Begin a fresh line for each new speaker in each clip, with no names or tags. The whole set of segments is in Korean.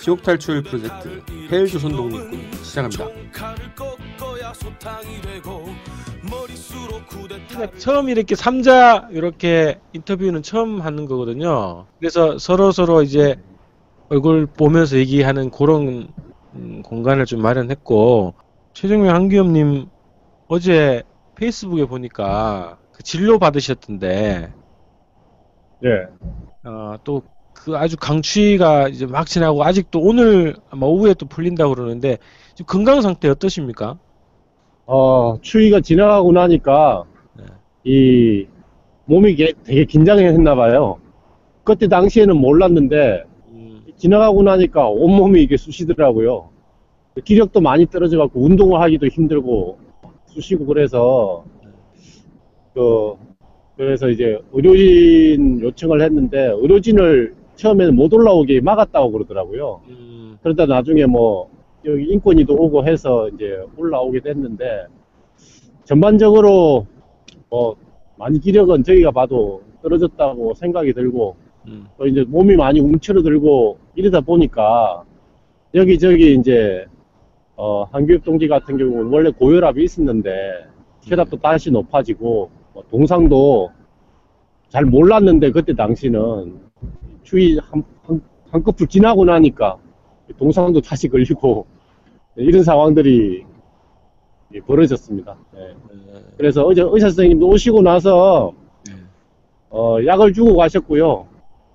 지옥 탈출 프로젝트 헬조선 독립군 시작합니다.
처음 이렇게 삼자 이렇게 인터뷰는 처음 하는 거거든요. 그래서 서로 서로 이제 얼굴 보면서 얘기하는 그런 음, 공간을 좀 마련했고 최정명 한기엽님 어제 페이스북에 보니까 그 진료 받으셨던데
예.
어, 또 그 아주 강추위가 이제 막 지나고 아직도 오늘 아마 오후에 또 풀린다고 그러는데 지금 건강 상태 어떠십니까?
어, 추위가 지나가고 나니까
네.
이 몸이 게- 되게 긴장했나 봐요. 그때 당시에는 몰랐는데
음,
지나가고 나니까 온몸이 이게 쑤시더라고요. 기력도 많이 떨어져 갖고 운동을 하기도 힘들고 쑤시고 그래서 그 그래서 이제 의료진 요청을 했는데 의료진을 처음에는 못 올라오게 막았다고 그러더라고요.
음,
그러다 나중에 뭐 여기 인권위도 오고 해서 이제 올라오게 됐는데 전반적으로 뭐 많이 기력은 저희가 봐도 떨어졌다고 생각이 들고
음,
또 이제 몸이 많이 움츠러들고 이러다 보니까 여기저기 이제 어 한교육 동지 같은 경우는 원래 고혈압이 있었는데 혈압도 다시 높아지고 뭐 동상도 잘 몰랐는데 그때 당시는 추위 한, 한, 한꺼풀 지나고 나니까 동상도 다시 걸리고 이런 상황들이 벌어졌습니다. 예.
네,
그래서 어제 의사 선생님도 오시고 나서
네.
어, 약을 주고 가셨고요.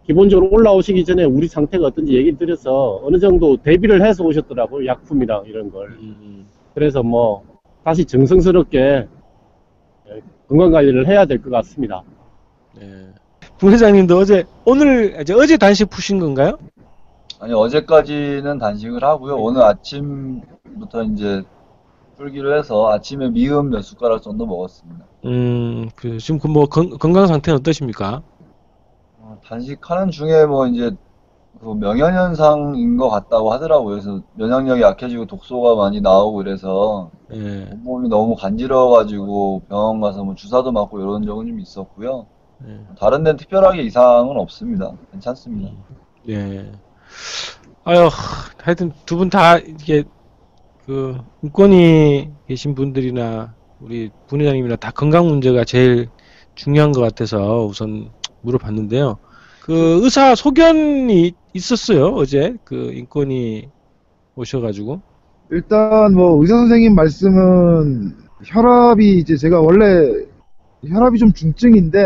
기본적으로 올라오시기 전에 우리 상태가 어떤지 얘기 드려서 어느 정도 대비를 해서 오셨더라고요. 약품이랑 이런 걸.
음,
그래서 뭐 다시 정성스럽게 예, 건강 관리를 해야 될 것 같습니다.
네. 부회장님도 어제 오늘 이제 어제 단식 푸신 건가요?
아니, 어제까지는 단식을 하고요. 오늘 아침부터 이제 풀기로 해서 아침에 미음 몇 숟가락 정도 먹었습니다.
음, 그 지금 그 뭐 건강 상태는 어떠십니까?
어, 단식하는 중에 뭐 이제 그 명현현상인 것 같다고 하더라고요. 그래서 면역력이 약해지고 독소가 많이 나오고 이래서
예,
온몸이 너무 간지러워가지고 병원 가서 뭐 주사도 맞고 이런 적은 좀 있었고요.
예.
다른 데는 특별하게 이상은 없습니다. 괜찮습니다.
예. 아유, 하여튼 두 분 다 이게 그 인권위 계신 분들이나 우리 부회장님이나 다 건강 문제가 제일 중요한 것 같아서 우선 물어봤는데요. 그 의사 소견이 있었어요 어제 그 인권위 오셔가지고.
일단 뭐 의사 선생님 말씀은 혈압이 이제 제가 원래 혈압이 좀 중증인데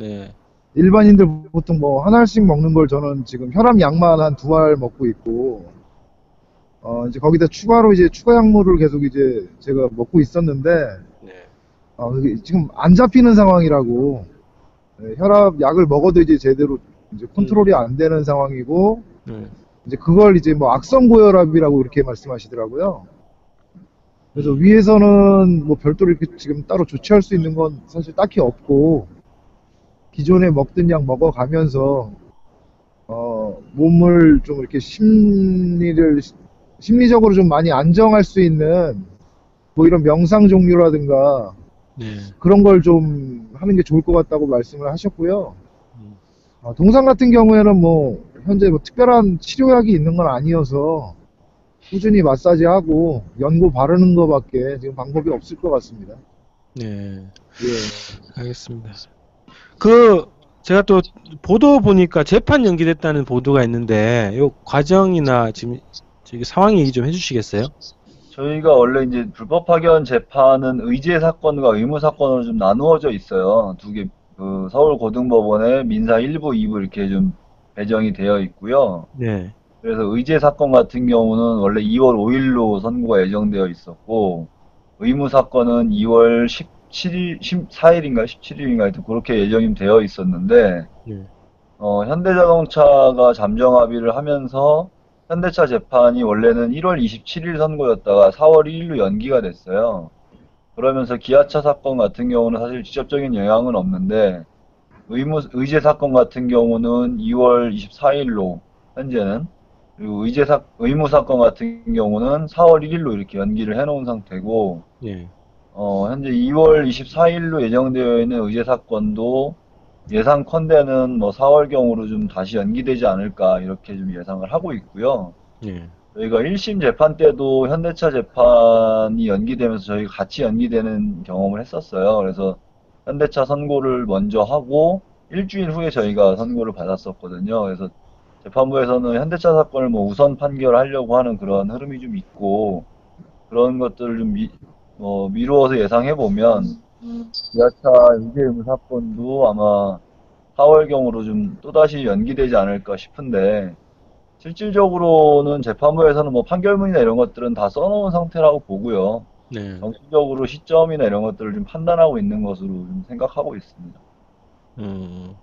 네.
일반인들 보통 뭐한 알씩 먹는 걸 저는 지금 혈압 약만 한 두 알 먹고 있고 어 이제 거기다 추가로 이제 추가 약물을 계속 이제 제가 먹고 있었는데
네.
어 지금 안 잡히는 상황이라고 네, 혈압 약을 먹어도 이제 제대로 이제 컨트롤이 안 되는 상황이고
네.
이제 그걸 이제 뭐 악성 고혈압이라고 이렇게 말씀하시더라고요. 그래서 위에서는 뭐 별도로 이렇게 지금 따로 조치할 수 있는 건 사실 딱히 없고 기존에 먹던 약 먹어가면서 어 몸을 좀 이렇게 심리를 심리적으로 좀 많이 안정할 수 있는 뭐 이런 명상 종류라든가
네.
그런 걸 좀 하는 게 좋을 것 같다고 말씀을 하셨고요.
음.
어, 동상 같은 경우에는 뭐 현재 뭐 특별한 치료약이 있는 건 아니어서 꾸준히 마사지하고 연고 바르는 것밖에 지금 방법이 없을 것 같습니다.
네.
예.
알겠습니다. 그 제가 또 보도 보니까 재판 연기됐다는 보도가 있는데 요 과정이나 지금 저기 상황 얘기 좀 해주시겠어요?
저희가 원래 이제 불법 파견 재판은 의제 사건과 의무 사건으로 좀 나누어져 있어요. 두 개, 그 서울고등법원에 민사 1부, 2부 이렇게 좀 배정이 되어 있고요.
네.
그래서 의제 사건 같은 경우는 원래 2월 5일로 선고가 예정되어 있었고, 의무 사건은 2월 17일, 14일인가 17일인가 하여튼 그렇게 예정이 되어 있었는데,
네.
어, 현대자동차가 잠정 합의를 하면서 현대차 재판이 원래는 1월 27일 선고였다가 4월 1일로 연기가 됐어요. 그러면서 기아차 사건 같은 경우는 사실 직접적인 영향은 없는데 의무, 의제 사건 같은 경우는 2월 24일로 현재는 그리고 의제 사, 의무 사건 같은 경우는 4월 1일로 이렇게 연기를 해놓은 상태고
예.
어, 현재 2월 24일로 예정되어 있는 의제 사건도 예상컨대는 뭐 4월경으로 좀 다시 연기되지 않을까 이렇게 좀 예상을 하고 있고요.
예.
저희가 1심 재판 때도 현대차 재판이 연기되면서 저희가 같이 연기되는 경험을 했었어요. 그래서 현대차 선고를 먼저 하고 일주일 후에 저희가 선고를 받았었거든요. 그래서 재판부에서는 현대차 사건을 뭐 우선 판결하려고 하는 그런 흐름이 좀 있고 그런 것들을 좀 미, 어, 미루어서 예상해 보면 기아차 유죄 의무 사건도 아마 4월경으로 좀 또다시 연기되지 않을까 싶은데 실질적으로는 재판부에서는 뭐 판결문이나 이런 것들은 다 써놓은 상태라고 보고요.
네.
정치적으로 시점이나 이런 것들을 좀 판단하고 있는 것으로 좀 생각하고 있습니다.
음.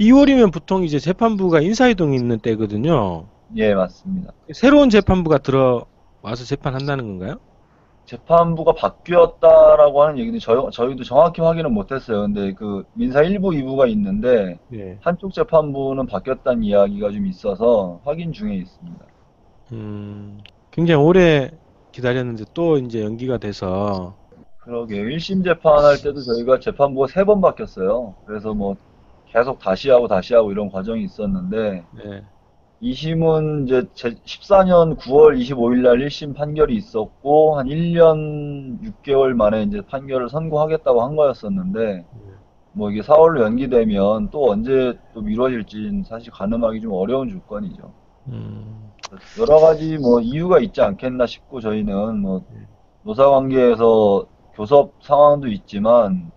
2월이면 보통 이제 재판부가 인사이동이 있는 때거든요.
예, 맞습니다.
새로운 재판부가 들어와서 재판한다는 건가요?
재판부가 바뀌었다라고 하는 얘기는 저희, 저희도 정확히 확인은 못했어요. 근데 그 민사 1부, 2부가 있는데
네.
한쪽 재판부는 바뀌었다는 이야기가 좀 있어서 확인 중에 있습니다.
음, 굉장히 오래 기다렸는데 또 이제 연기가 돼서
그러게요. 1심 재판할 때도 저희가 재판부가 세 번 바뀌었어요. 그래서 뭐 계속 다시 하고 다시 하고 이런 과정이 있었는데
네.
2심은 이제 14년 9월 25일 날 1심 판결이 있었고 한 1년 6개월 만에 이제 판결을 선고하겠다고 한 거였었는데 뭐 이게 4월로 연기되면 또 언제 또 미뤄질지는 사실 가늠하기 좀 어려운 조건이죠.
음,
여러 가지 뭐 이유가 있지 않겠나 싶고 저희는 뭐 노사 관계에서 교섭 상황도 있지만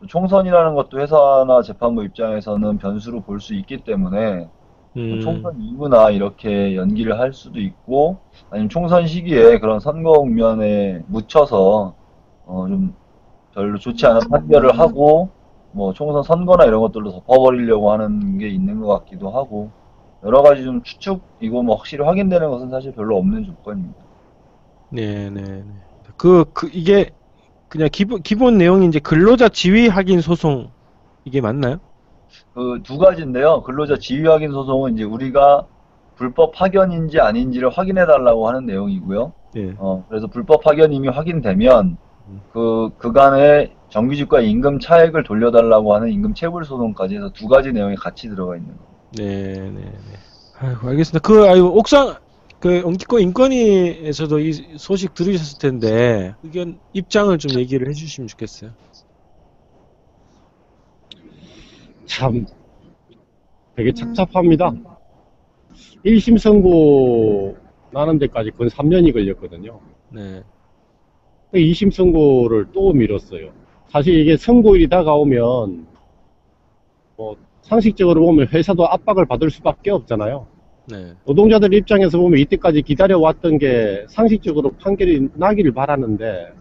또 총선이라는 것도 회사나 재판부 입장에서는 변수로 볼 수 있기 때문에
음,
총선 이후나 이렇게 연기를 할 수도 있고 아니면 총선 시기에 그런 선거 국면에 묻혀서 어 좀 별로 좋지 않은 판결을 하고 뭐 총선 선거나 이런 것들로 덮어버리려고 하는 게 있는 것 같기도 하고 여러 가지 좀 추측이고 뭐 확실히 확인되는 것은 사실 별로 없는 조건입니다.
네, 네, 네. 그, 그, 이게 그냥 기본, 기본 내용이 이제 근로자 지위 확인 소송 이게 맞나요?
그 두 가지인데요. 근로자 지위 확인 소송은 이제 우리가 불법 파견인지 아닌지를 확인해 달라고 하는 내용이고요.
네.
어, 그래서 불법 파견임이 확인되면 그 그간의 정규직과 임금 차액을 돌려달라고 하는 임금 체불 소송까지 해서 두 가지 내용이 같이 들어가 있는 거예요.
네, 네, 네. 아이고, 알겠습니다. 그, 아이고, 옥상, 그, 엉키고 인권위에서도 이 소식 들으셨을 텐데, 의견, 입장을 좀 얘기를 해주시면 좋겠어요.
참 되게 착잡합니다. 1심 선고 나는 데까지 건 3년이 걸렸거든요.
네.
2심 선고를 또 미뤘어요. 사실 이게 선고일이 다가오면 뭐 상식적으로 보면 회사도 압박을 받을 수밖에 없잖아요.
네.
노동자들 입장에서 보면 이때까지 기다려왔던 게 상식적으로 판결이 나기를 바라는데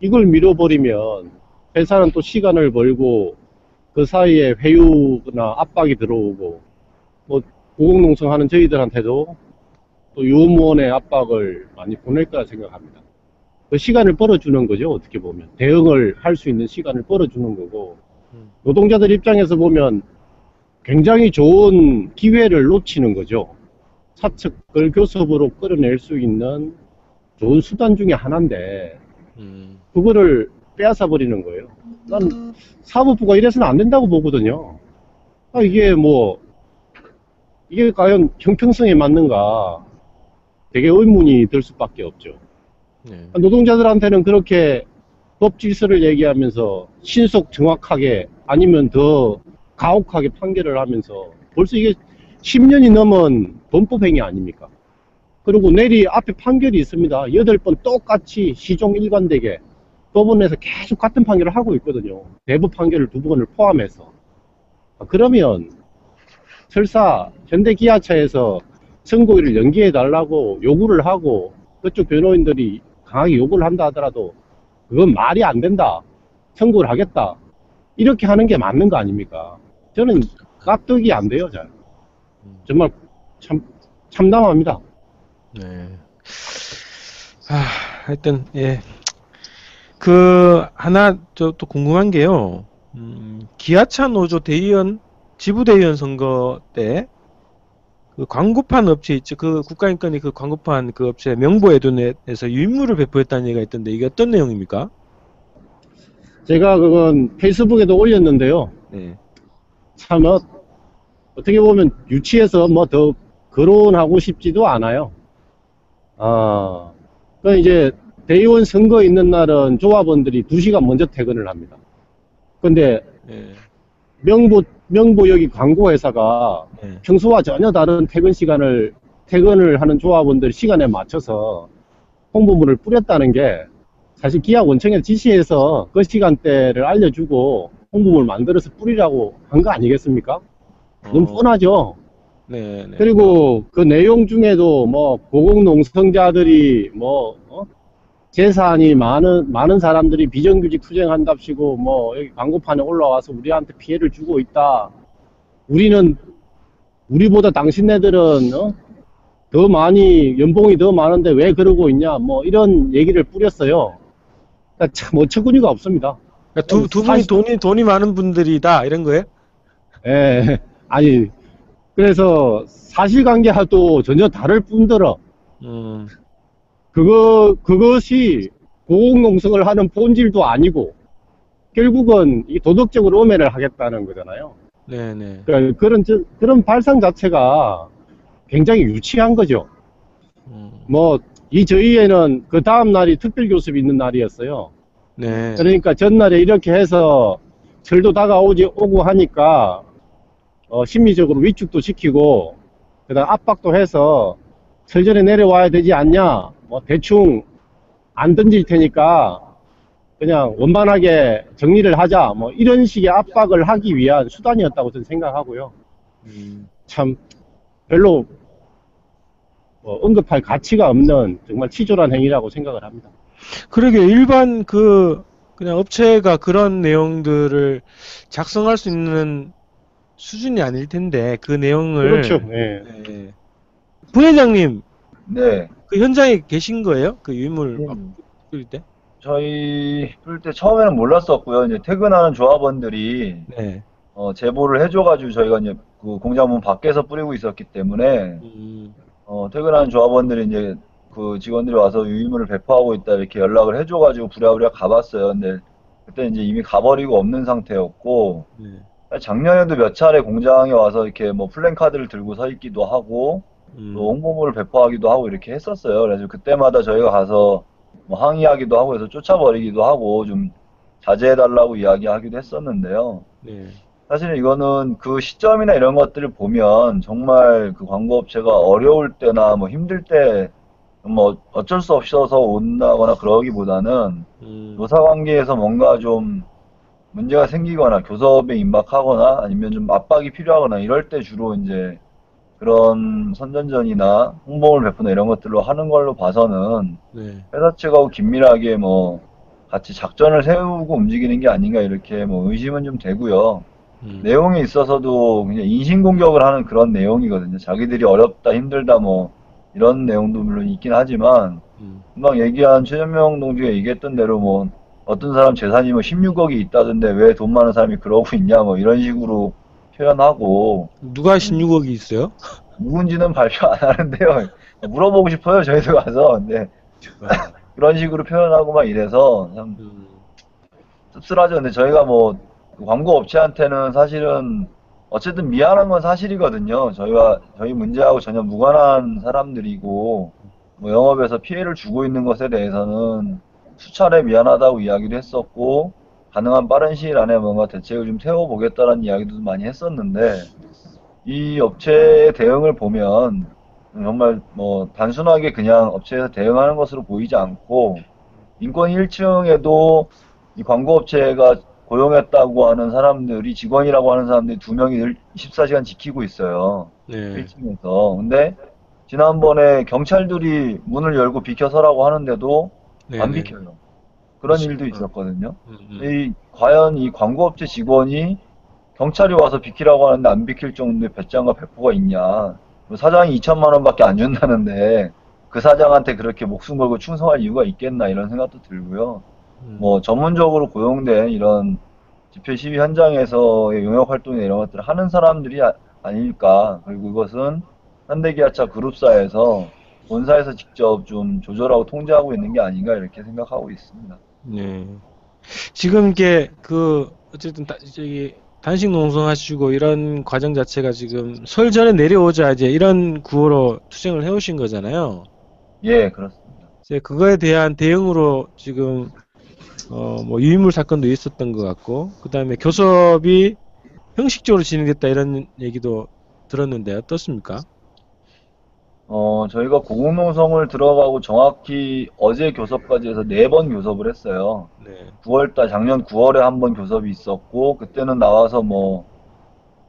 이걸 미뤄버리면 회사는 또 시간을 벌고 그 사이에 회유나 압박이 들어오고 뭐 고공농성 하는 저희들한테도 또 유무원의 압박을 많이 보낼 거라 생각합니다. 그 시간을 벌어주는 거죠 어떻게 보면 대응을 할 수 있는 시간을 벌어주는 거고
음.
노동자들 입장에서 보면 굉장히 좋은 기회를 놓치는 거죠. 사측을 교섭으로 끌어낼 수 있는 좋은 수단 중에 하나인데
음,
그거를 빼앗아 버리는 거예요. 난 사법부가 이래서는 안 된다고 보거든요. 아, 이게 뭐 이게 과연 형평성에 맞는가 되게 의문이 들 수밖에 없죠.
네.
노동자들한테는 그렇게 법 질서를 얘기하면서 신속 정확하게 아니면 더 가혹하게 판결을 하면서 벌써 이게 10년이 넘은 범법행위 아닙니까? 그리고 내리 앞에 판결이 있습니다. 8번 똑같이 시종 일관되게 법원에서 계속 같은 판결을 하고 있거든요. 대부 판결을 두 번을 포함해서. 아, 그러면 설사 현대기아차에서 선고일을 연기해 달라고 요구를 하고 그쪽 변호인들이 강하게 요구를 한다 하더라도 그건 말이 안 된다. 선고를 하겠다. 이렇게 하는 게 맞는 거 아닙니까? 저는 납득이 안 돼요, 잘. 정말 참 참담합니다.
네. 아, 하여튼, 예. 그, 하나, 저 또 궁금한 게요. 음, 기아차 노조 대의원, 지부대의원 선거 때, 그 광고판 업체 있죠. 그 국가인권이 그 광고판 그 업체 명보에도넷에서 유인물을 배포했다는 얘기가 있던데, 이게 어떤 내용입니까?
제가 그건 페이스북에도 올렸는데요.
네.
참, 어, 어떻게 보면 유치해서 뭐 더 거론하고 싶지도 않아요. 아, 그 이제 대의원 선거 있는 날은 조합원들이 2시간 먼저 퇴근을 합니다. 근데
예.
명보, 명보 여기 광고회사가
예.
평소와 전혀 다른 퇴근 시간을, 퇴근을 하는 조합원들 시간에 맞춰서 홍보물을 뿌렸다는 게 사실 기아 원청에 지시해서 그 시간대를 알려주고 홍보물 만들어서 뿌리라고 한 거 아니겠습니까? 너무
어,
뻔하죠?
네, 네.
그리고 그 내용 중에도 뭐 고공농성자들이 뭐 어? 재산이 많은 많은 사람들이 비정규직 투쟁한답시고 뭐 여기 광고판에 올라와서 우리한테 피해를 주고 있다. 우리는 우리보다 당신네들은 어? 더 많이 연봉이 더 많은데 왜 그러고 있냐 뭐 이런 얘기를 뿌렸어요. 그러니까 참 어처구니가 없습니다.
그러니까 두, 두 분이
사실-
돈이, 돈이 많은 분들이다, 이런 거예요?
예, 아니 그래서 사실관계와도 전혀 다를 뿐더러
음,
그거, 그것이 고공농성을 하는 본질도 아니고, 결국은 이 도덕적으로 음해를 하겠다는 거잖아요.
네, 네.
그러니까 그런, 저- 그런 발상 자체가 굉장히 유치한 거죠.
음,
뭐, 이 저희에는 그 다음 날이 특별교습이 있는 날이었어요.
네.
그러니까 전날에 이렇게 해서 절도 다가오지, 오고 하니까, 어, 심리적으로 위축도 시키고, 그 다음 압박도 해서 설전에 내려와야 되지 않냐, 뭐, 대충 안 던질 테니까, 그냥 원만하게 정리를 하자, 뭐, 이런 식의 압박을 하기 위한 수단이었다고 저는 생각하고요.
음,
참, 별로, 뭐 언급할 가치가 없는 정말 치졸한 행위라고 생각을 합니다.
그러게, 일반 그, 그냥 업체가 그런 내용들을 작성할 수 있는 수준이 아닐 텐데, 그 내용을.
그렇죠. 예.
네. 부회장님,
네.
그 현장에 계신 거예요? 그 유물
네.
막 뿌릴 때?
저희 그럴 때 처음에는 몰랐었고요. 이제 퇴근하는 조합원들이
네.
어, 제보를 해줘가지고 저희가 이제 그 공장 문 밖에서 뿌리고 있었기 때문에
음,
어, 퇴근하는 조합원들이 이제 그 직원들이 와서 유의물을 배포하고 있다 이렇게 연락을 해줘가지고 부랴부랴 가봤어요. 근데 그때 이제 이미 가버리고 없는 상태였고
네.
작년에도 몇 차례 공장에 와서 이렇게 뭐 플랜카드를 들고 서 있기도 하고
음,
또 홍보물을 배포하기도 하고 이렇게 했었어요. 그래서 그때마다 저희가 가서 뭐 항의하기도 하고 해서 쫓아버리기도 하고 좀 자제해달라고 이야기하기도 했었는데요.
네.
사실 이거는 그 시점이나 이런 것들을 보면 정말 그 광고업체가 어려울 때나 뭐 힘들 때 뭐 어쩔 수 없어서 온다거나 그러기보다는
음,
노사 관계에서 뭔가 좀 문제가 생기거나 교섭에 임박하거나 아니면 좀 압박이 필요하거나 이럴 때 주로 이제 그런 선전전이나 홍보물 배포나 이런 것들로 하는 걸로 봐서는
네.
회사 측하고 긴밀하게 뭐 같이 작전을 세우고 움직이는 게 아닌가 이렇게 뭐 의심은 좀 되고요.
음,
내용에 있어서도 그냥 인신공격을 하는 그런 내용이거든요. 자기들이 어렵다, 힘들다 뭐 이런 내용도 물론 있긴 하지만
음,
금방 얘기한 최전명 동지가 얘기했던 대로 뭐 어떤 사람 재산이 뭐 16억이 있다던데 왜 돈 많은 사람이 그러고 있냐 뭐 이런 식으로 표현하고
누가 16억이 있어요?
누군지는 발표 안 하는데요. 물어보고 싶어요 저희도 가서 근데 그런 식으로 표현하고 막 이래서 참
음,
씁쓸하죠. 근데 저희가 뭐그 광고 업체한테는 사실은 어쨌든 미안한 건 사실이거든요. 저희와 저희 문제하고 전혀 무관한 사람들이고 뭐 영업에서 피해를 주고 있는 것에 대해서는 수차례 미안하다고 이야기를 했었고 가능한 빠른 시일 안에 뭔가 대책을 좀 세워보겠다는 이야기도 많이 했었는데 이 업체의 대응을 보면 정말 뭐 단순하게 그냥 업체에서 대응하는 것으로 보이지 않고 인권 1층에도 이 광고업체가 고용했다고 하는 사람들이 직원이라고 하는 사람들이 두 명이 늘 24시간 지키고 있어요.
네.
1층에서. 근데 지난번에 경찰들이 문을 열고 비켜서라고 하는데도
네,
안
네.
비켜요. 그런
그렇죠.
일도 있었거든요.
음, 음.
이 과연 이 광고업체 직원이 경찰이 와서 비키라고 하는데 안 비킬 정도의 배짱과 배포가 있냐. 뭐 사장이 2천만 원밖에 안 준다는데 그 사장한테 그렇게 목숨 걸고 충성할 이유가 있겠나 이런 생각도 들고요.
음.
뭐 전문적으로 고용된 이런 집회 시위 현장에서의 용역 활동이나 이런 것들을 하는 사람들이 아, 아닐까. 그리고 이것은 현대기아차 그룹사에서 본사에서 직접 좀 조절하고 통제하고 있는 게 아닌가 이렇게 생각하고 있습니다.
네. 지금 이게 그 어쨌든 다, 저기 단식 농성하시고 이런 과정 자체가 지금 설 전에 내려오자 이제 이런 구호로 투쟁을 해오신 거잖아요.
예, 그렇습니다.
이제 그거에 대한 대응으로 지금 어 뭐 유인물 사건도 있었던 것 같고 그 다음에 교섭이 형식적으로 진행됐다 이런 얘기도 들었는데 어떻습니까?
어, 저희가 고공농성을 들어가고 정확히 어제 교섭까지 해서 네 번 교섭을 했어요.
네.
9월달, 작년 9월에 한 번 교섭이 있었고, 그때는 나와서 뭐,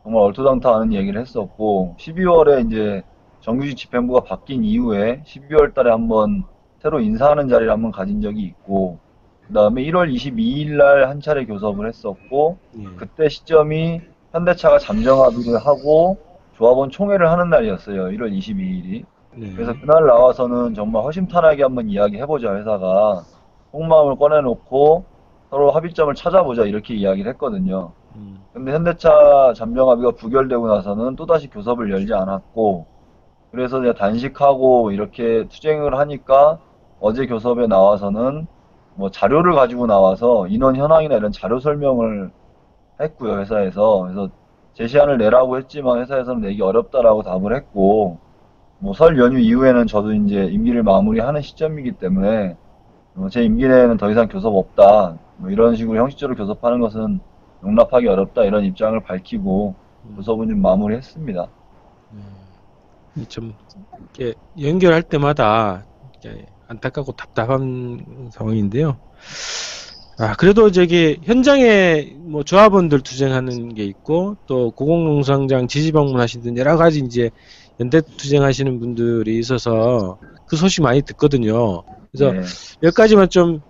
정말 얼토당토하는 얘기를 했었고, 12월에 이제 정규직 집행부가 바뀐 이후에 12월 달에 한번 새로 인사하는 자리를 한번 가진 적이 있고, 그 다음에 1월 22일 날 한 차례 교섭을 했었고,
예.
그때 시점이 현대차가 잠정 합의를 하고, 조합원 총회를 하는 날이었어요. 1월 22일이.
네.
그래서 그날 나와서는 정말 허심탄회하게 한번 이야기해보자 회사가 속마음을 꺼내놓고 서로 합의점을 찾아보자 이렇게 이야기를 했거든요.
음.
근데 현대차 잠정 합의가 부결되고 나서는 또다시 교섭을 열지 않았고 그래서 이제 단식하고 이렇게 투쟁을 하니까 어제 교섭에 나와서는 뭐 자료를 가지고 나와서 인원 현황이나 이런 자료 설명을 했고요 회사에서 그래서 제시안을 내라고 했지만 회사에서는 내기 어렵다라고 답을 했고 뭐 설 연휴 이후에는 저도 이제 임기를 마무리하는 시점이기 때문에 뭐제 임기 내에는 더 이상 교섭 없다 뭐 이런 식으로 형식적으로 교섭하는 것은 용납하기 어렵다 이런 입장을 밝히고 교섭은 좀 마무리했습니다.
이좀 이렇게 연결할 때마다 이렇게 안타깝고 답답한 상황인데요. 아 그래도 저기 현장에 뭐 조합원들 투쟁하는 게 있고 또 고공농성장 지지 방문하시던 여러 가지 이제 연대 투쟁하시는 분들이 있어서 그 소식 많이 듣거든요. 그래서
네.
몇 가지만 좀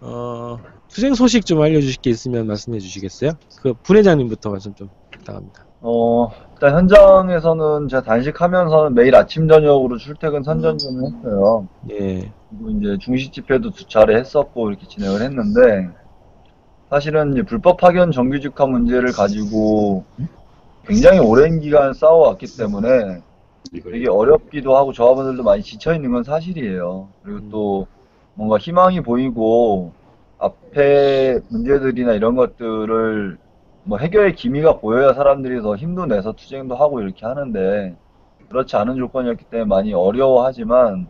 어, 투쟁 소식 좀 알려주실 게 있으면 말씀해 주시겠어요? 그 분회장님부터 말씀 좀 부탁합니다.
어, 일단 현장에서는 제가 단식하면서는 매일 아침 저녁으로 출퇴근 선전전을 했어요.
예,
그리고 이제 중식 집회도 두 차례 했었고 이렇게 진행을 했는데 사실은 이제 불법 파견 정규직화 문제를 가지고 굉장히 오랜 기간 싸워왔기 때문에 되게 어렵기도 하고 조합원들도 많이 지쳐 있는 건 사실이에요. 그리고 또 뭔가 희망이 보이고 앞에 문제들이나 이런 것들을 뭐 해결의 기미가 보여야 사람들이 더 힘도 내서 투쟁도 하고 이렇게 하는데 그렇지 않은 조건이었기 때문에 많이 어려워하지만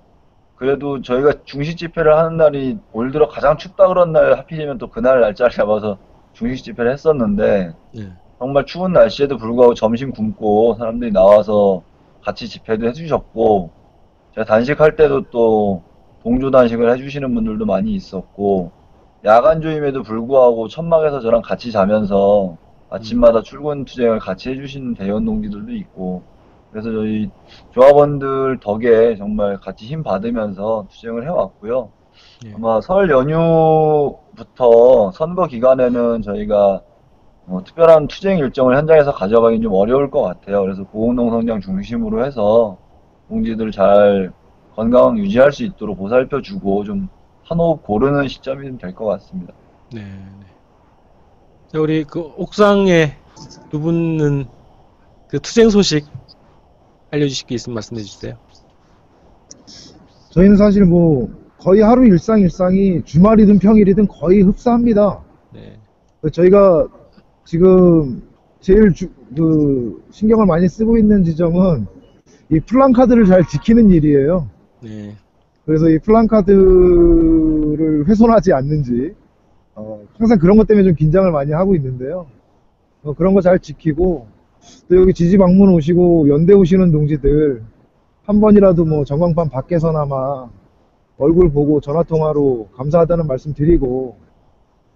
그래도 저희가 중식 집회를 하는 날이 올 들어 가장 춥다 그런 날 하필이면 또 그날 날짜를 잡아서 중식 집회를 했었는데
예,
정말 추운 날씨에도 불구하고 점심 굶고 사람들이 나와서 같이 집회도 해주셨고 제가 단식할 때도 또 동조 단식을 해주시는 분들도 많이 있었고 야간 조임에도 불구하고 천막에서 저랑 같이 자면서 아침마다 출근 투쟁을 같이 해주시는 대원 동지들도 있고 그래서 저희 조합원들 덕에 정말 같이 힘 받으면서 투쟁을 해왔고요.
예.
아마 설 연휴부터 선거 기간에는 저희가 뭐 특별한 투쟁 일정을 현장에서 가져가긴 좀 어려울 것 같아요. 그래서 고흥농성장 중심으로 해서 동지들 잘 건강 유지할 수 있도록 보살펴 주고 좀 한 호흡 고르는 시점이 될 것 같습니다.
네. 네. 자, 우리 그 옥상에 두 분은 그 투쟁 소식 알려주실 게 있으면 말씀해 주세요.
저희는 사실 뭐 거의 하루 일상 일상이 주말이든 평일이든 거의 흡사합니다.
네.
저희가 지금 제일 주- 그 신경을 많이 쓰고 있는 지점은 이 플랜카드를 잘 지키는 일이에요.
네.
그래서 이 플랜카드를 훼손하지 않는지 어, 항상 그런 것 때문에 좀 긴장을 많이 하고 있는데요. 어, 그런 거 잘 지키고 또 여기 지지 방문 오시고 연대 오시는 동지들 한 번이라도 뭐 전광판 밖에서나마 얼굴 보고 전화 통화로 감사하다는 말씀 드리고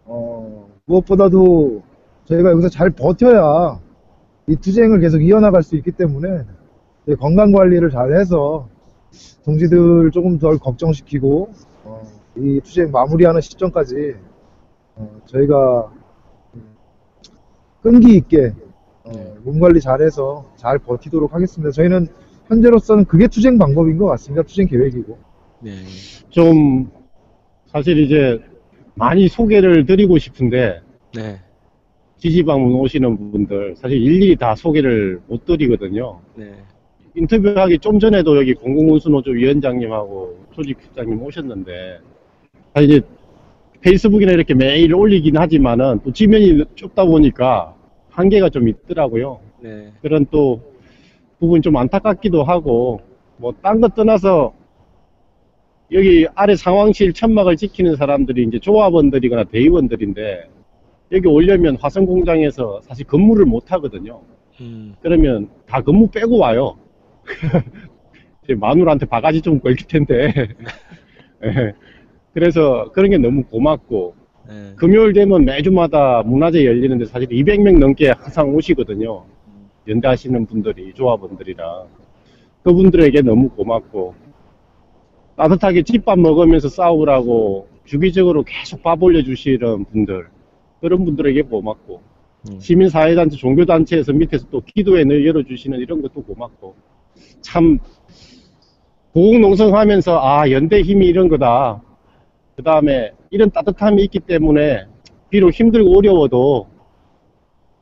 어, 무엇보다도 저희가 여기서 잘 버텨야 이 투쟁을 계속 이어나갈 수 있기 때문에 저희 건강 관리를 잘 해서 동지들 조금 덜 걱정시키고 어, 이 투쟁 마무리하는 시점까지 어, 저희가 음, 끈기 있게 어,
네.
몸 관리 잘해서 잘 버티도록 하겠습니다. 저희는 현재로서는 그게 투쟁 방법인 것 같습니다. 투쟁 계획이고.
네.
좀 사실 이제 많이 소개를 드리고 싶은데
네.
지지방문 오시는 분들 사실 일일이 다 소개를 못 드리거든요.
네.
인터뷰하기 좀 전에도 여기 공공운수노조 위원장님하고 조직국장님 오셨는데 사실 이제 페이스북이나 이렇게 매일 올리긴 하지만은 또 지면이 좁다 보니까 한계가 좀 있더라고요.
네.
그런 또 부분 좀 안타깝기도 하고 뭐 딴 것 떠나서 여기 아래 상황실 천막을 지키는 사람들이 이제 조합원들이거나 대의원들인데 여기 오려면 화성 공장에서 사실 근무를 못 하거든요.
음,
그러면 다 근무 빼고 와요. 마누라한테 바가지 좀 걸릴 텐데. 예. 그래서 그런 게 너무 고맙고
예.
금요일 되면 매주마다 문화제 열리는데 사실 200명 넘게 항상 오시거든요. 연대하시는 분들이, 조합원들이랑. 그분들에게 너무 고맙고, 따뜻하게 집밥 먹으면서 싸우라고 주기적으로 계속 밥 올려주시는 분들, 그런 분들에게 고맙고,
음.
시민사회단체, 종교단체에서 밑에서 또 기도회 늘 열어주시는 이런 것도 고맙고, 참, 고국농성하면서, 아, 연대 힘이 이런 거다. 그 다음에 이런 따뜻함이 있기 때문에 비록 힘들고 어려워도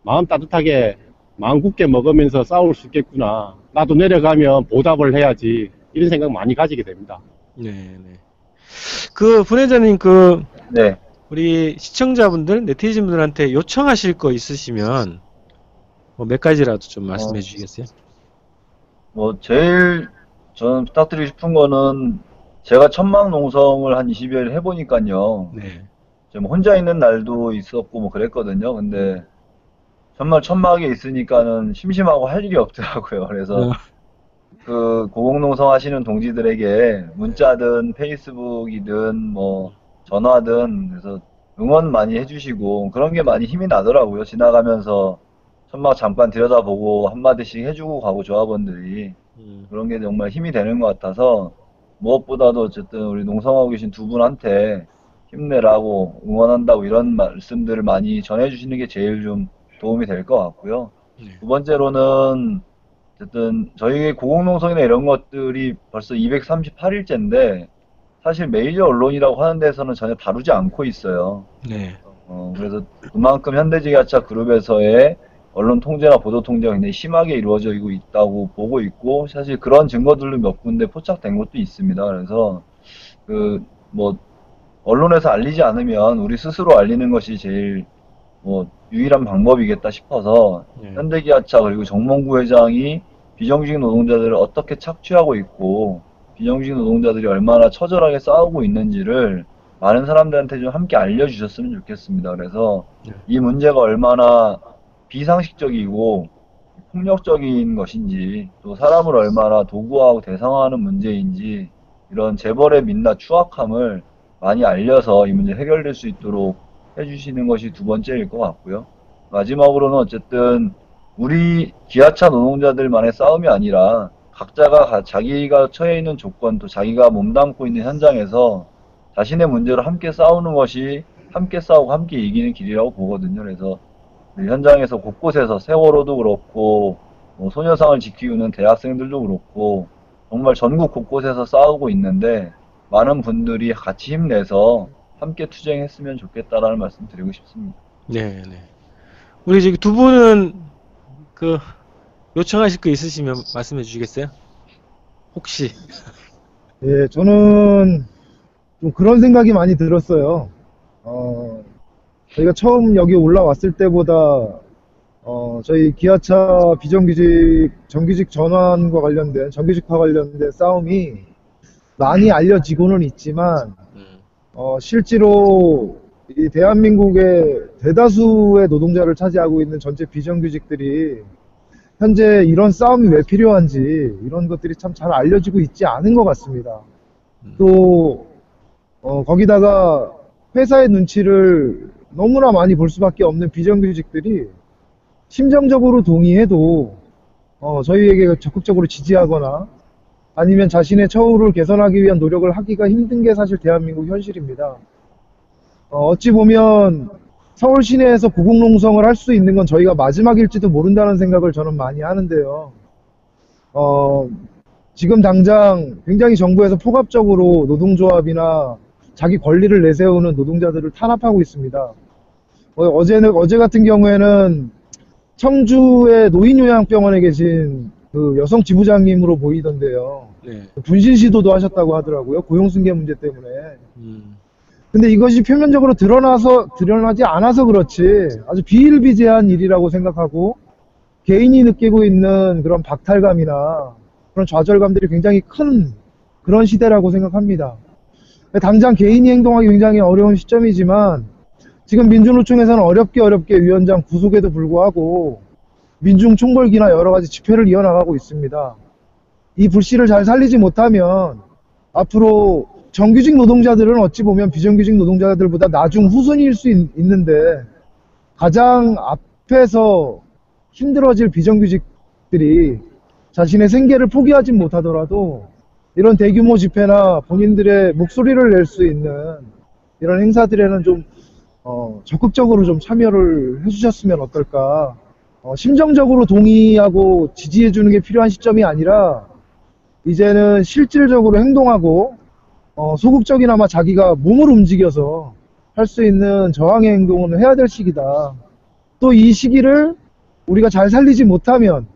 마음 따뜻하게 마음 굳게 먹으면서 싸울 수 있겠구나. 나도 내려가면 보답을 해야지. 이런 생각 많이 가지게 됩니다.
네, 네. 그 분회장님 그
네.
우리 시청자분들, 네티즌분들한테 요청하실 거 있으시면 뭐 몇 가지라도 좀 말씀해
어.
주시겠어요?
뭐 제일 저는 부탁드리고 싶은 거는 제가 천막 농성을 한 20여일 해보니까요.
네.
좀 혼자 있는 날도 있었고 뭐 그랬거든요. 근데 정말 천막에 있으니까는 심심하고 할 일이 없더라고요. 그래서
어.
그 고공농성 하시는 동지들에게 문자든 페이스북이든 뭐 전화든 그래서 응원 많이 해주시고 그런 게 많이 힘이 나더라고요. 지나가면서 천막 잠깐 들여다보고 한마디씩 해주고 가고 조합원들이
음,
그런 게 정말 힘이 되는 것 같아서 무엇보다도 어쨌든 우리 농성하고 계신 두 분한테 힘내라고 응원한다고 이런 말씀들을 많이 전해주시는 게 제일 좀 도움이 될 것 같고요.
네.
두 번째로는 어쨌든 저희 고공농성이나 이런 것들이 벌써 238일째인데 사실 메이저 언론이라고 하는 데서는 전혀 다루지 않고 있어요.
네.
어, 그래서 그만큼 현대지하차 그룹에서의 언론 통제나 보도 통제가 굉장히 심하게 이루어지고 있다고 보고 있고, 사실 그런 증거들도 몇 군데 포착된 것도 있습니다. 그래서, 그, 뭐, 언론에서 알리지 않으면 우리 스스로 알리는 것이 제일, 뭐, 유일한 방법이겠다 싶어서,
네.
현대기아차 그리고 정몽구 회장이 비정규직 노동자들을 어떻게 착취하고 있고, 비정규직 노동자들이 얼마나 처절하게 싸우고 있는지를 많은 사람들한테 좀 함께 알려주셨으면 좋겠습니다. 그래서
네.
이 문제가 얼마나 비상식적이고 폭력적인 것인지 또 사람을 얼마나 도구화하고 대상화하는 문제인지 이런 재벌의 민낯 추악함을 많이 알려서 이 문제 해결될 수 있도록 해주시는 것이 두 번째일 것 같고요. 마지막으로는 어쨌든 우리 기아차 노동자들만의 싸움이 아니라 각자가 가- 자기가 처해 있는 조건 또 자기가 몸담고 있는 현장에서 자신의 문제로 함께 싸우는 것이 함께 싸우고 함께 이기는 길이라고 보거든요. 그래서 현장에서 곳곳에서 세월호도 그렇고 뭐 소녀상을 지키우는 대학생들도 그렇고 정말 전국 곳곳에서 싸우고 있는데 많은 분들이 같이 힘내서 함께 투쟁했으면 좋겠다라는 말씀 드리고 싶습니다.
네, 네. 우리 저기 두 분은 그 요청하실 거 있으시면 말씀해 주시겠어요? 혹시
예, 저는 좀 그런 생각이 많이 들었어요. 어, 저희가 처음 여기 올라왔을 때보다 어, 저희 기아차 비정규직, 정규직 전환과 관련된, 정규직화 관련된 싸움이 많이 알려지고는 있지만,
음,
어, 실제로 이 대한민국의 대다수의 노동자를 차지하고 있는 전체 비정규직들이 현재 이런 싸움이 왜 필요한지 이런 것들이 참 잘 알려지고 있지 않은 것 같습니다. 또 어, 거기다가 회사의 눈치를 너무나 많이 볼 수밖에 없는 비정규직들이 심정적으로 동의해도 어, 저희에게 적극적으로 지지하거나 아니면 자신의 처우를 개선하기 위한 노력을 하기가 힘든 게 사실 대한민국 현실입니다. 어, 어찌 보면 서울 시내에서 고공농성을 할 수 있는 건 저희가 마지막일지도 모른다는 생각을 저는 많이 하는데요. 어, 지금 당장 굉장히 정부에서 폭압적으로 노동조합이나 자기 권리를 내세우는 노동자들을 탄압하고 있습니다. 어, 어제는, 어제 같은 경우에는 청주의 노인요양병원에 계신 그 여성 지부장님으로 보이던데요.
네.
분신 시도도 하셨다고 하더라고요. 고용 승계 문제 때문에.
음,
근데 이것이 표면적으로 드러나서, 드러나지 않아서 그렇지 아주 비일비재한 일이라고 생각하고 개인이 느끼고 있는 그런 박탈감이나 그런 좌절감들이 굉장히 큰 그런 시대라고 생각합니다. 당장 개인이 행동하기 굉장히 어려운 시점이지만 지금 민주노총에서는 어렵게 어렵게 위원장 구속에도 불구하고 민중 총궐기나 여러 가지 집회를 이어나가고 있습니다. 이 불씨를 잘 살리지 못하면 앞으로 정규직 노동자들은 어찌 보면 비정규직 노동자들보다 나중 후순위일 수 있, 있는데 가장 앞에서 힘들어질 비정규직들이 자신의 생계를 포기하지 못하더라도 이런 대규모 집회나 본인들의 목소리를 낼 수 있는 이런 행사들에는 좀 어, 적극적으로 좀 참여를 해주셨으면 어떨까. 어, 심정적으로 동의하고 지지해주는 게 필요한 시점이 아니라 이제는 실질적으로 행동하고 어, 소극적이나마 자기가 몸을 움직여서 할 수 있는 저항의 행동을 해야 될 시기다. 또 이 시기를 우리가 잘 살리지 못하면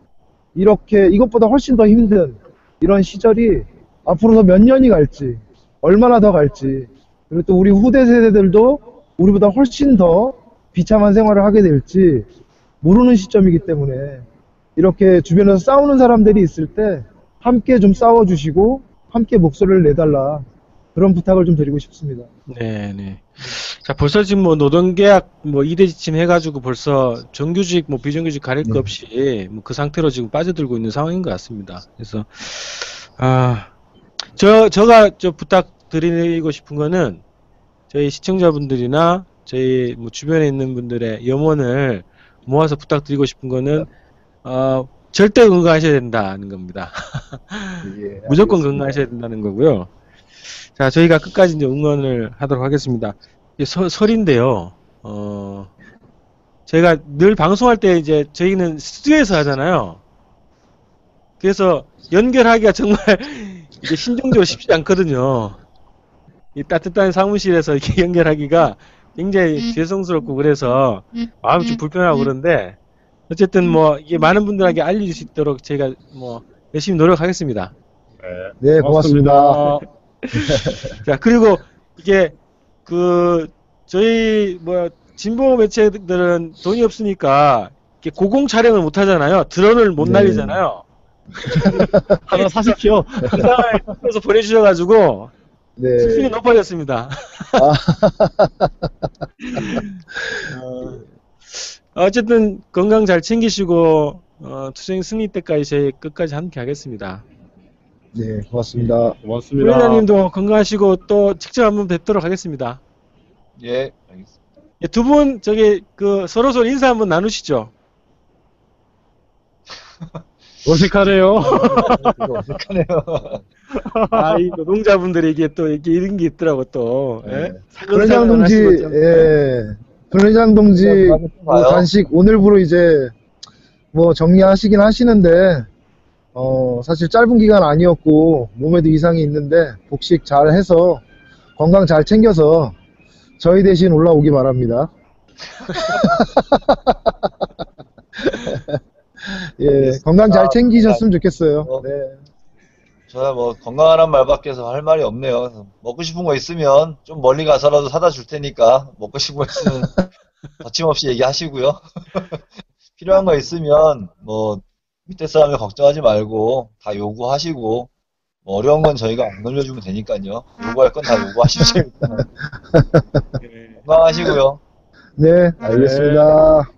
이렇게 이것보다 훨씬 더 힘든 이런 시절이 앞으로 더몇 년이 갈지 얼마나 더 갈지 그리고 또 우리 후대 세대들도 우리보다 훨씬 더 비참한 생활을 하게 될지 모르는 시점이기 때문에 이렇게 주변에서 싸우는 사람들이 있을 때 함께 좀 싸워주시고 함께 목소리를 내달라 그런 부탁을 좀 드리고 싶습니다.
네, 네. 자, 벌써 지금 뭐 노동계약 뭐 2대 지침 해가지고 벌써 정규직 뭐 비정규직 가릴 거
네.
없이 뭐 그 상태로 지금 빠져들고 있는 상황인 것 같습니다. 그래서 아, 저 저가 저 부탁드리고 싶은 거는 저희 시청자분들이나 저희 뭐 주변에 있는 분들의 염원을 모아서 부탁드리고 싶은 거는 어 절대 건강하셔야 된다는 겁니다.
예,
무조건. 건강하셔야 된다는 거고요. 자, 저희가 끝까지 이제 응원을 하도록 하겠습니다. 이게 서- 설인데요. 어, 제가 늘 방송할 때 이제 저희는 스튜디오에서 하잖아요. 그래서 연결하기가 정말 이게 신경적으로 쉽지 않거든요. 이 따뜻한 사무실에서 이렇게 연결하기가 굉장히 죄송스럽고 그래서 마음이 좀 불편하고 그런데 어쨌든 뭐 이게 많은 분들에게 알릴 수 있도록 제가 뭐 열심히 노력하겠습니다.
네,
네, 고맙습니다.
어, 자 그리고 이게 그 저희 뭐 진보 매체들은 돈이 없으니까 고공 촬영을 못 하잖아요. 드론을 못
네.
날리잖아요.
하나 사십시오.
영상을 찍어서 보내주셔가지고
네.
수준이 높아졌습니다. 어, 어쨌든 건강 잘 챙기시고 어, 투쟁 승리 때까지 저희 끝까지 함께 하겠습니다.
네, 고맙습니다.
고맙습니다.
부회장님도 건강하시고 또 직접 한번 뵙도록 하겠습니다.
예, 알겠습니다.
두분 저기 그 서로 서로 인사 한번 나누시죠.
어색하네요.
어색하네요.
아, 이 노동자분들이 이게 또 이렇게 이런 게 있더라고 또. 예?
네. 변회장
사근을
동지. 예. 변회장 동지,
네,
뭐
봐요.
단식 오늘부로 이제 뭐 정리하시긴 하시는데, 어, 사실 짧은 기간 아니었고, 몸에도 이상이 있는데, 복식 잘 해서, 건강 잘 챙겨서, 저희 대신 올라오기 바랍니다. 예, 건강 잘 챙기셨으면 좋겠어요.
어.
네.
저야 뭐 건강하란 말밖에 해서 할 말이 없네요. 먹고 싶은 거 있으면 좀 멀리 가서라도 사다 줄 테니까 먹고 싶은 거 있으면 거침없이 얘기하시고요. 필요한 거 있으면 뭐 밑에 사람을 걱정하지 말고 다 요구하시고 뭐 어려운 건 저희가 안 늘려주면 되니까요. 요구할 건 다 요구하십시오. 일단은.
예.
건강하시고요.
네, 알겠습니다.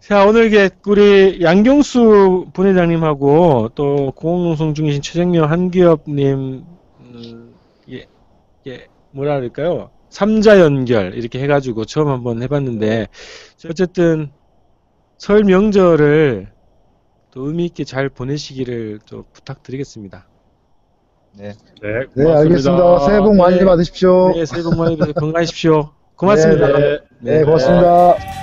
자, 오늘 이게 우리 양경수 부회장님하고 또 공공농성 중이신 최정명 한기업님, 음, 예, 예, 뭐라 그럴까요? 삼자 연결 이렇게 해가지고 처음 한번 해봤는데 어쨌든 설 명절을 또 의미 있게 잘 보내시기를 좀 부탁드리겠습니다.
네.
네,
네, 알겠습니다. 새해 복 많이
네.
받으십시오.
네, 새해 복 많이 받으시고 건강하십시오. 고맙습니다.
네,
네, 고맙습니다.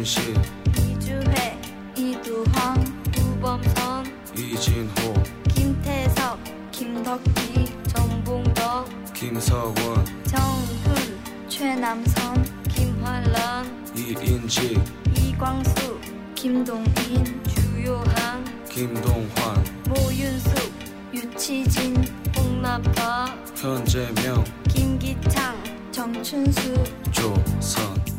김윤식
이주혜 이두황 우범선
이진호
김태석 김덕기 정봉덕
김서원
정훈 최남선 김환란
이인지
이광수 김동인 주요한
김동환
모윤숙 유치진 홍나파
현재명
김기창 정춘수
조선